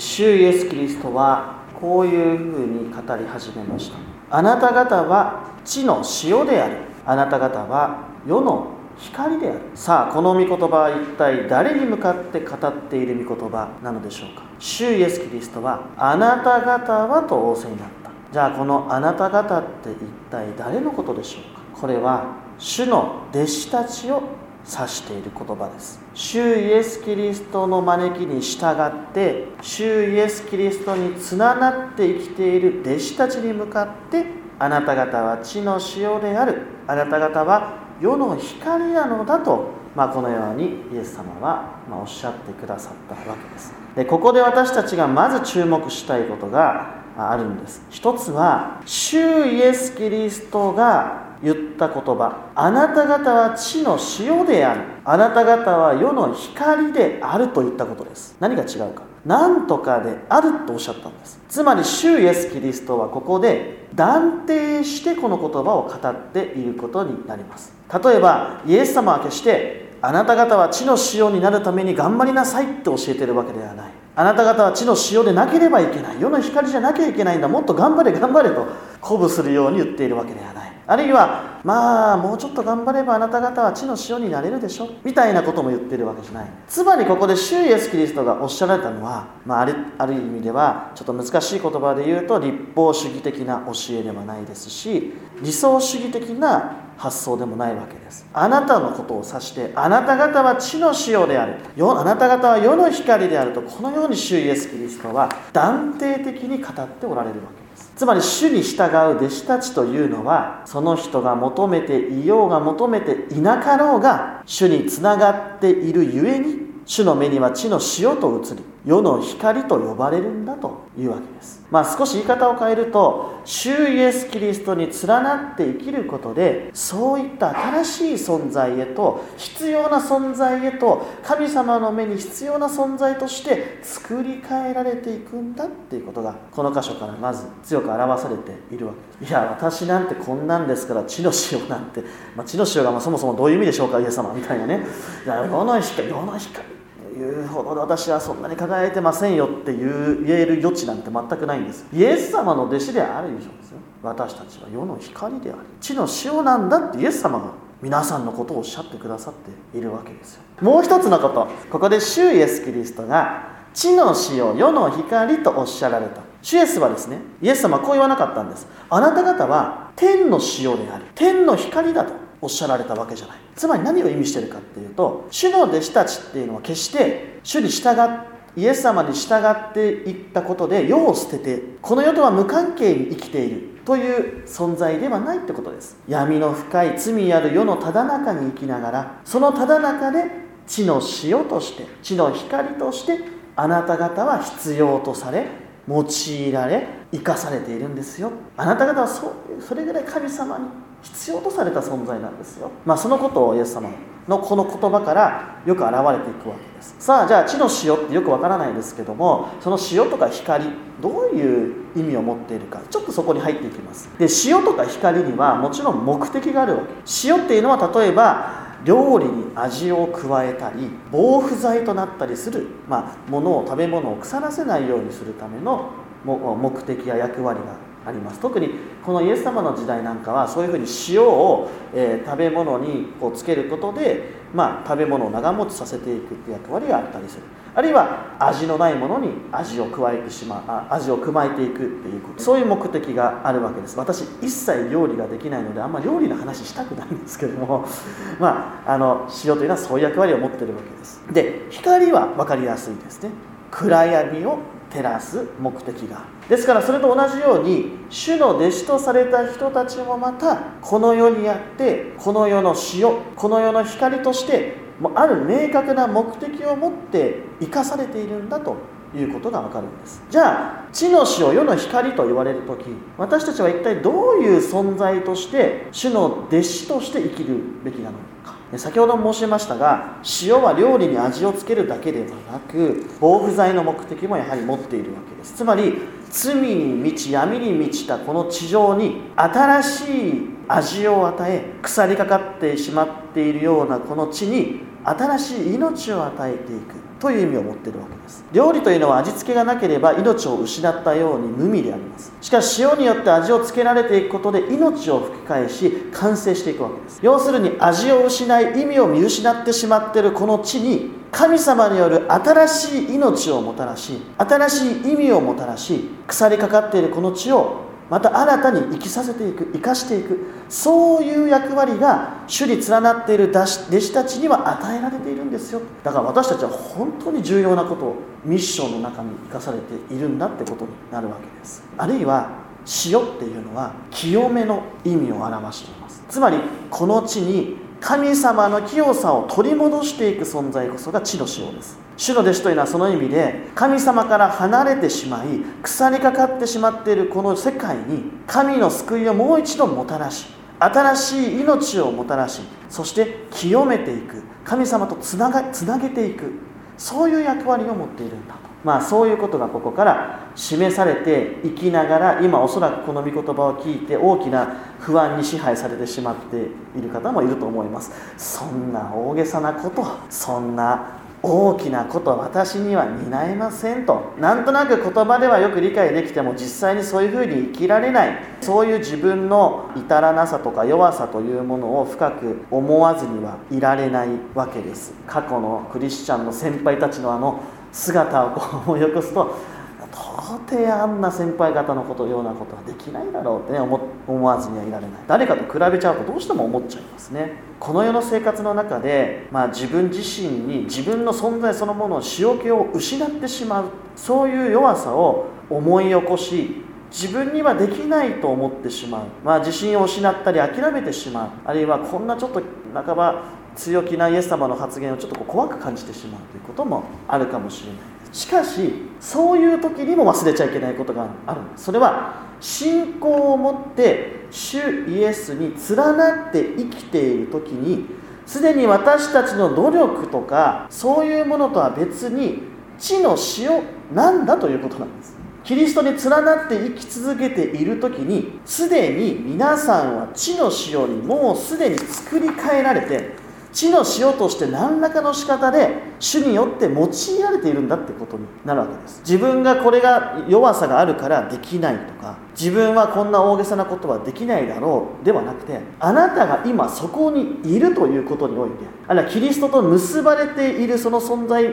主イエス・キリストはこういうふうに語り始めました。あなた方は地の塩である。あなた方は世の光である。さあこの御言葉は一体誰に向かって語っている御言葉なのでしょうか。主イエス・キリストはあなた方はと仰せになった。じゃあこのあなた方って一体誰のことでしょうか。これは主の弟子たちを指している言葉です。主イエス・キリストの招きに従って主イエス・キリストにつながって生きている弟子たちに向かってあなた方は地の塩である。あなた方は世の光なのだと、まあ、このようにイエス様は、まおっしゃってくださったわけです。でここで私たちがまず注目したいことがあるんです。一つは主イエス・キリストが言った言葉。あなた方は地の塩である。あなた方は世の光であると言ったことです。何が違うか。何とかであるとおっしゃったんです。つまり主イエス・キリストはここで断定してこの言葉を語っていることになります。例えばイエス様は決してあなた方は地の塩になるために頑張りなさいって教えてるわけではない。あなた方は地の塩でなければいけない。世の光じゃなきゃいけないんだ。もっと頑張れ頑張れと鼓舞するように言っているわけではない。あるいはまあもうちょっと頑張ればあなた方は地の塩になれるでしょ。みたいなことも言ってるわけじゃない。つまりここで主イエス・キリストがおっしゃられたのは、まあ、あるある意味ではちょっと難しい言葉で言うと立法主義的な教えではないですし理想主義的な発想でもないわけです。あなたのことを指してあなた方は地の塩である。あなた方は世の光であるとこのように主イエス・キリストは断定的に語っておられるわけ。つまり主に従う弟子たちというのはその人が求めていようが求めていなかろうが主につながっているゆえに主の目には地の塩と移り世の光と呼ばれるんだというわけです。まあ、少し言い方を変えると主イエス・キリストに連なって生きることでそういった新しい存在へと必要な存在へと神様の目に必要な存在として作り変えられていくんだっていうことがこの箇所からまず強く表されているわけ。ですいや私なんてこんなんですから地の塩なんて、まあ、地の塩がまそもそもどういう意味でしょうかイエス様みたいなね。世の光世の光。いうほど私はそんなに輝いてませんよっていう言える余地なんて全くないんです。イエス様の弟子である以上ですよ私たちは世の光であり地の塩なんだってイエス様が皆さんのことをおっしゃってくださっているわけですよ。もう一つのことここで主イエス・キリストが地の塩世の光とおっしゃられた。主イエスはですねイエス様はこう言わなかったんです。あなた方は天の塩であり天の光だと。おっしゃられたわけじゃない。つまり何を意味してるかっていうと主の弟子たちっていうのは決して主に従っイエス様に従っていったことで世を捨ててこの世とは無関係に生きているという存在ではないってことです。闇の深い罪ある世のただ中に生きながらそのただ中で地の塩として地の光としてあなた方は必要とされ用いられ生かされているんですよ。あなた方はそそれぐらい神様に必要とされた存在なんですよ、まあ、そのことをイエス様のこの言葉からよく現れていくわけです。さあじゃあ地の塩ってよくわからないですけどもその塩とか光どういう意味を持っているかちょっとそこに入っていきます。で塩とか光にはもちろん目的があるわけ。塩っていうのは例えば料理に味を加えたり防腐剤となったりする、まあ、ものを食べ物を腐らせないようにするための目的や役割があります。特にこのイエス様の時代なんかはそういうふうに塩を、えー、食べ物にこうつけることで、まあ、食べ物を長持ちさせていくって役割があったりする。あるいは味のないものに味を加えてしまうあ味を加えていくっていうこと。そういう目的があるわけです。私一切料理ができないのであんまり料理の話したくないんですけども。まああの塩というのはそういう役割を持ってるわけです。で光は分かりやすいですね。暗闇を照らす目的が。あるですからそれと同じように主の弟子とされた人たちもまたこの世にあってこの世の塩この世の光としてある明確な目的を持って生かされているんだということがわかるんです。じゃあ地の塩世の光と言われる時私たちは一体どういう存在として主の弟子として生きるべきなのか。先ほども申しましたが塩は料理に味をつけるだけではなく防腐剤の目的もやはり持っているわけです。つまり罪に満ち闇に満ちたこの地上に新しい味を与え腐りかかってしまっているようなこの地に新しい命を与えていくという意味を持っているわけです。料理というのは味付けがなければ命を失ったように無味であります。しかし塩によって味をつけられていくことで命を吹き返し完成していくわけです。要するに味を失い意味を見失ってしまっているこの地に神様による新しい命をもたらし新しい意味をもたらし腐りかかっているこの地をまた新たに生きさせていく生かしていく。そういう役割が主に連なっている弟子たちには与えられているんですよ。だから私たちは本当に重要なことをミッションの中に生かされているんだってことになるわけです。あるいは塩っていうのは清めの意味を表しています。つまりこの地に神様の清さを取り戻していく存在こそが地の塩です。主の弟子というのはその意味で神様から離れてしまい腐りかかってしまっているこの世界に神の救いをもう一度もたらし新しい命をもたらしそして清めていく神様とつながつなげていくそういう役割を持っているんだと。まあそういうことがここから示されていきながら今おそらくこの御言葉を聞いて大きな不安に支配されてしまっている方もいると思います。そんな大げさなことそんな大きなこと私には担えませんと。なんとなく言葉ではよく理解できても実際にそういうふうに生きられない。そういう自分の至らなさとか弱さというものを深く思わずにはいられないわけです。過去のクリスチャンの先輩たちのあの姿をこう思い起こすと到底あんな先輩方のことようなことはできないだろうってね思わずにはいられない。誰かと比べちゃうとどうしても思っちゃいますね。この世の生活の中で、まあ、自分自身に自分の存在そのものを塩気を失ってしまうそういう弱さを思い起こし自分にはできないと思ってしまう、まあ、自信を失ったり諦めてしまう。あるいはこんなちょっと半ば強気なイエス様の発言をちょっと怖く感じてしまうということもあるかもしれない。しかしそういう時にも忘れちゃいけないことがあるそれは信仰を持って主イエスに連なって生きている時にすでに私たちの努力とかそういうものとは別に地の塩なんだということなんです。キリストに連なって生き続けている時にすでに皆さんは地の塩にもうすでに作り変えられて地の塩として何らかの仕方で主によって用いられているんだってことになるわけです。自分がこれが弱さがあるからできないとか自分はこんな大げさなことはできないだろうではなくてあなたが今そこにいるということにおいてあるいはキリストと結ばれているその存在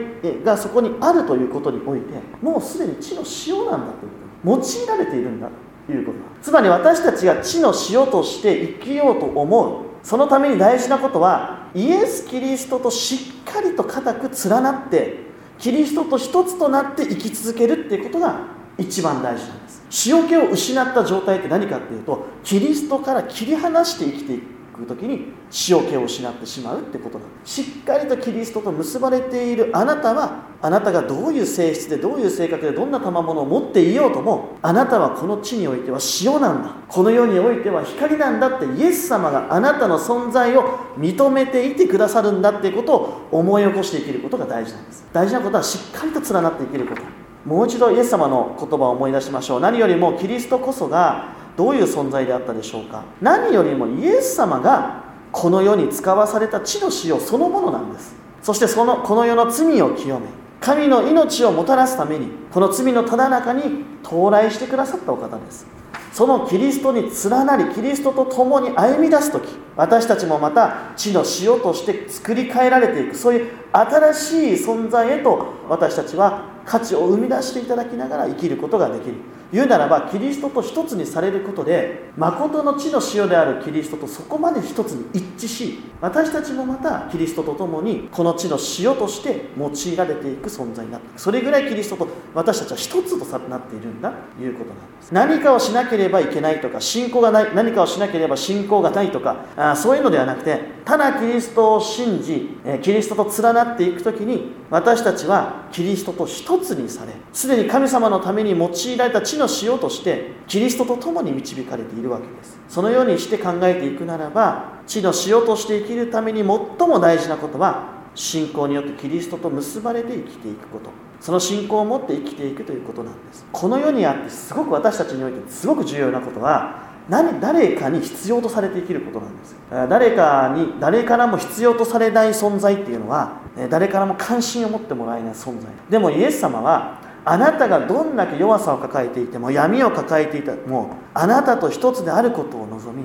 がそこにあるということにおいてもうすでに地の塩なんだということ用いられているんだということつまり私たちが地の塩として生きようと思うそのために大事なことはイエス・キリストとしっかりと固く連なってキリストと一つとなって生き続けるっていうことが一番大事なんです。塩気を失った状態って何かっていうとキリストから切り離して生きていく。く時に塩気を失ってしまうってことなんですしっかりとキリストと結ばれているあなたはあなたがどういう性質でどういう性格でどんな賜物を持っていようともあなたはこの地においては塩なんだ。この世においては光なんだってイエス様があなたの存在を認めていてくださるんだっていうことを思い起こして生きることが大事なんです。大事なことはしっかりと連なって生きること。もう一度イエス様の言葉を思い出しましょう。何よりもキリストこそがどういう存在であったでしょうか？何よりもイエス様がこの世に使わされた地の塩そのものなんです。そしてそのこの世の罪を清め神の命をもたらすためにこの罪のただ中に到来してくださったお方です。そのキリストに連なりキリストと共に歩み出す時私たちもまた地の塩として作り変えられていくそういう新しい存在へと私たちは価値を生み出していただきながら生きることができる。言うならばキリストと一つにされることで誠の地の塩であるキリストとそこまで一つに一致し私たちもまたキリストと共にこの地の塩として用いられていく存在になってそれぐらいキリストと私たちは一つとなっているんだということなんです。何かをしなければいけないとか信仰がない何かをしなければ信仰がないとかあそういうのではなくてただキリストを信じキリストと連なっていく時に私たちはキリストと一つにされすでに神様のために用いられた地の塩としてキリストと共に導かれているわけです。そのようにして考えていくならば地の塩として生きるために最も大事なことは信仰によってキリストと結ばれて生きていくこと。その信仰を持って生きていくということなんです。この世にあってすごく私たちにおいてすごく重要なことは何誰かに必要とされて生きることなんです。誰かに誰からも必要とされない存在っていうのは誰からも関心を持ってもらえない存在。でもイエス様はあなたがどんだけ弱さを抱えていても闇を抱えていてもあなたと一つであることを望み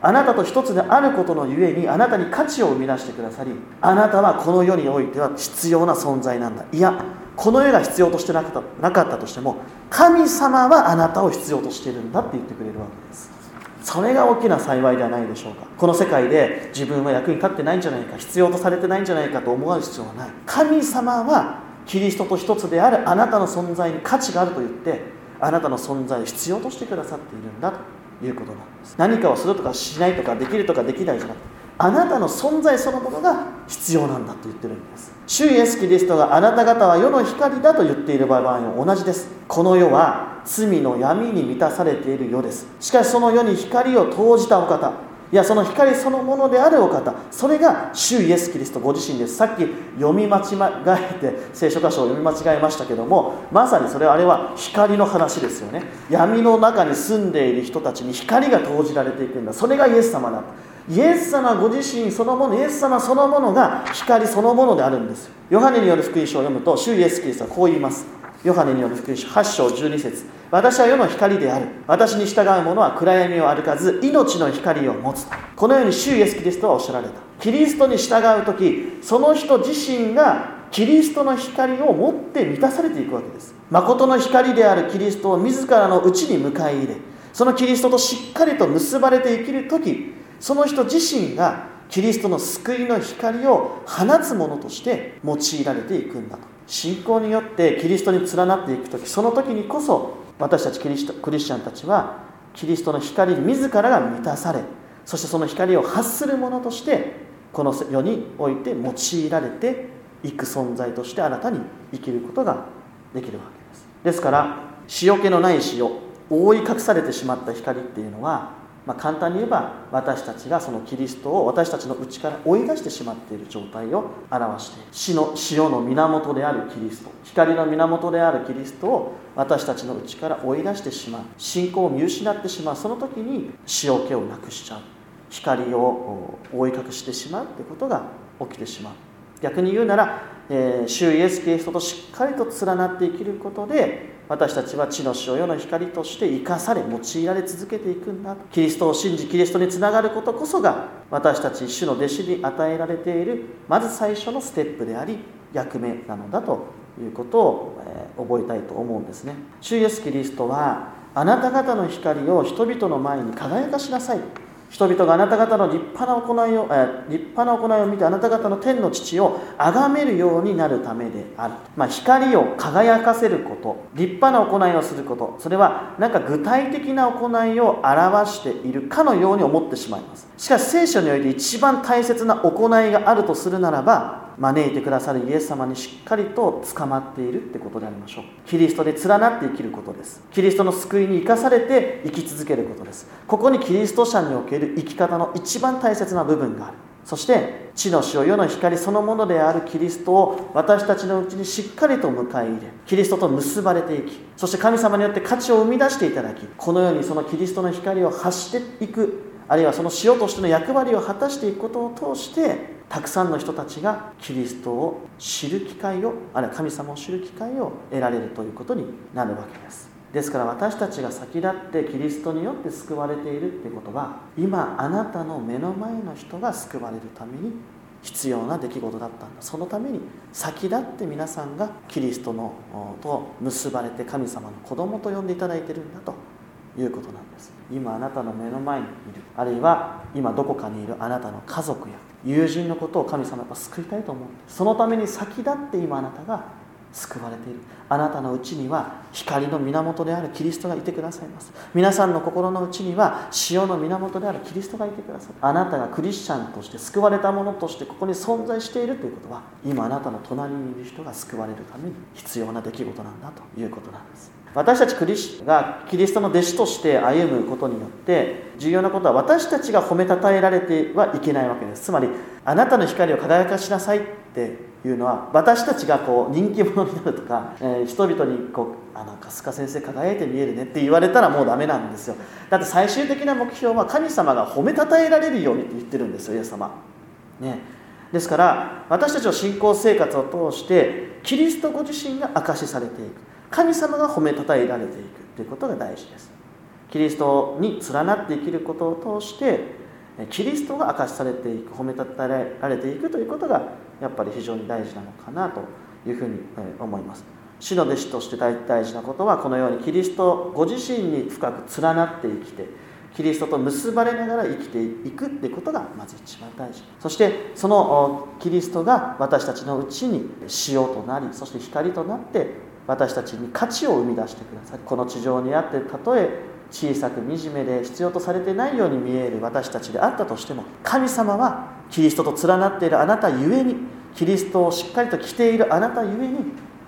あなたと一つであることのゆえにあなたに価値を生み出してくださりあなたはこの世においては必要な存在なんだ。いやこの世が必要としてなかったなかったとしても神様はあなたを必要としているんだって言ってくれるわけです。それが大きな幸いではないでしょうか。この世界で自分は役に立ってないんじゃないか必要とされてないんじゃないかと思わる必要はない。神様はキリストと一つであるあなたの存在に価値があると言ってあなたの存在を必要としてくださっているんだと。いうことなんです何かをするとかしないとかできるとかできないじゃなくてあなたの存在そのものが必要なんだと言ってるんです。主イエス・キリストがあなた方は世の光だと言っている場合も同じです。この世は罪の闇に満たされている世です。しかしその世に光を投じたお方いやその光そのものであるお方それが主イエス・キリストご自身です。さっき読み間違えて聖書箇所を読み間違えましたけどもまさにそれはあれは光の話ですよね。闇の中に住んでいる人たちに光が投じられていくんだ。それがイエス様だイエス様ご自身そのものイエス様そのものが光そのものであるんです。ヨハネによる福音書を読むと主イエスキリストはこう言います。ヨハネによる福音書8章12節。私は世の光である。私に従う者は暗闇を歩かず命の光を持つ。このように主イエスキリストはおっしゃられた。キリストに従う時その人自身がキリストの光を持って満たされていくわけです。誠の光であるキリストを自らのうちに迎え入れそのキリストとしっかりと結ばれて生きる時その人自身がキリストの救いの光を放つものとして用いられていくんだと。信仰によってキリストに連なっていく時その時にこそ私たちキリストクリスチャンたちはキリストの光自らが満たされそしてその光を発するものとしてこの世において用いられていく存在として新たに生きることができるわけです。ですから塩気のない塩覆い隠されてしまった光っていうのはまあ、簡単に言えば私たちがそのキリストを私たちの内から追い出してしまっている状態を表して死の塩の源であるキリスト光の源であるキリストを私たちの内から追い出してしまう。信仰を見失ってしまう。その時に塩気をなくしちゃう。光を覆い隠してしまうということが起きてしまう。逆に言うなら、えー、主イエス・キリストとしっかりと連なって生きることで私たちは地の塩世の光として生かされ用いられ続けていくんだキリストを信じキリストにつながることこそが私たち主の弟子に与えられているまず最初のステップであり役目なのだということを、えー、覚えたいと思うんですね。主イエスキリストはあなた方の光を人々の前に輝かしなさい。人々があなた方の立派な行いを、え立派な行いを見てあなた方の天の父を崇めるようになるためである、まあ、光を輝かせること立派な行いをすること。それはなんか具体的な行いを表しているかのように思ってしまいます。しかし聖書において一番大切な行いがあるとするならば招いてくださるイエス様にしっかりと捕まっているってことでありましょう。キリストで連なって生きることです。キリストの救いに生かされて生き続けることです。ここにキリスト者における生き方の一番大切な部分がある。そして地の塩世の光そのものであるキリストを私たちのうちにしっかりと迎え入れキリストと結ばれていきそして神様によって価値を生み出していただきこのようにそのキリストの光を発していくあるいはその塩としての役割を果たしていくことを通してたくさんの人たちがキリストを知る機会をあるいは神様を知る機会を得られるということになるわけです。ですから私たちが先立ってキリストによって救われているってことは今あなたの目の前の人が救われるために必要な出来事だったんだ。そのために先立って皆さんがキリストのと結ばれて神様の子供と呼んでいただいてるんだということなんです。今あなたの目の前にいるあるいは今どこかにいるあなたの家族や友人のことを神様は救いたいと思うそのために先立って今あなたが救われている。あなたのうちには光の源であるキリストがいてくださいます。皆さんの心のうちには塩の源であるキリストがいてくださるあなたがクリスチャンとして救われたものとしてここに存在しているということは今あなたの隣にいる人が救われるために必要な出来事なんだということなんです。私たちクリスがキリストの弟子として歩むことによって重要なことは私たちが褒めたたえられてはいけないわけです。つまりあなたの光を輝かしなさいっていうのは私たちがこう人気者になるとか、えー、人々にこう「あの春日先生輝いて見えるね」って言われたらもうダメなんですよ。だって最終的な目標は神様が褒めたたえられるようにって言ってるんですよイエス様。ね。ですから私たちの信仰生活を通してキリストご自身が証しされていく。神様が褒めたたえられていくということが大事です。キリストに連なって生きることを通してキリストが明かしされていく褒めたたえられていくということがやっぱり非常に大事なのかなというふうに思います。主の弟子として大事なことはこのようにキリストご自身に深く連なって生きてキリストと結ばれながら生きていくってことがまず一番大事。そしてそのキリストが私たちのうちに塩となりそして光となって私たちに価値を生み出してください。この地上にあってたとえ小さく惨めで必要とされてないように見える私たちであったとしても神様はキリストと連なっているあなたゆえにキリストをしっかりと着ているあなたゆえに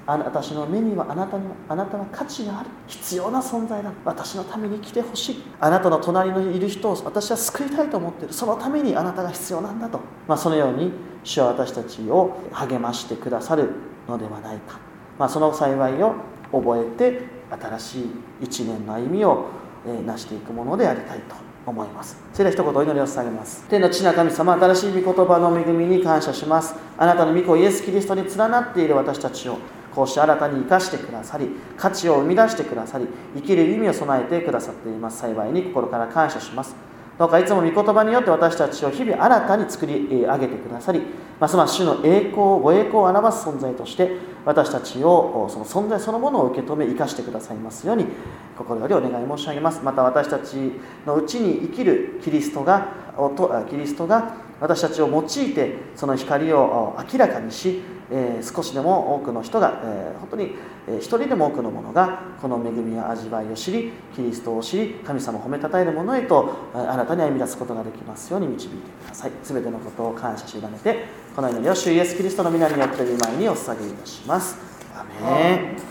あ私の目にはあなたにあなたは価値がある必要な存在だ。私のために来てほしい。あなたの隣にいる人を私は救いたいと思っている。そのためにあなたが必要なんだと、まあ、そのように主は私たちを励ましてくださるのではないか、まあ、その幸いを覚えて新しい一年の歩みを成していくものでありたいと思います。それでは一言お祈りを捧げます。天の父な神様新しい御言葉の恵みに感謝します。あなたの御子イエス・キリストに連なっている私たちをこうして新たに生かしてくださり価値を生み出してくださり生きる意味を備えてくださっています。幸いに心から感謝します。どうかいつも御言葉によって私たちを日々新たに作り上げてくださりますます主の栄光ご栄光を表す存在として私たちをその存在そのものを受け止め生かしてくださいますように心よりお願い申し上げます。また私たちのうちに生きるキリストがキリストが私たちを用いてその光を明らかにしえー、少しでも多くの人が、えー、本当に、えー、一人でも多くの者がこの恵みや味わいを知りキリストを知り神様を褒めたたえる者へとあなたに歩み出すことができますように導いてください。全てのことを感謝し委ねてこの祈りを主イエスキリストの皆によって御前にお捧げいたします。アメ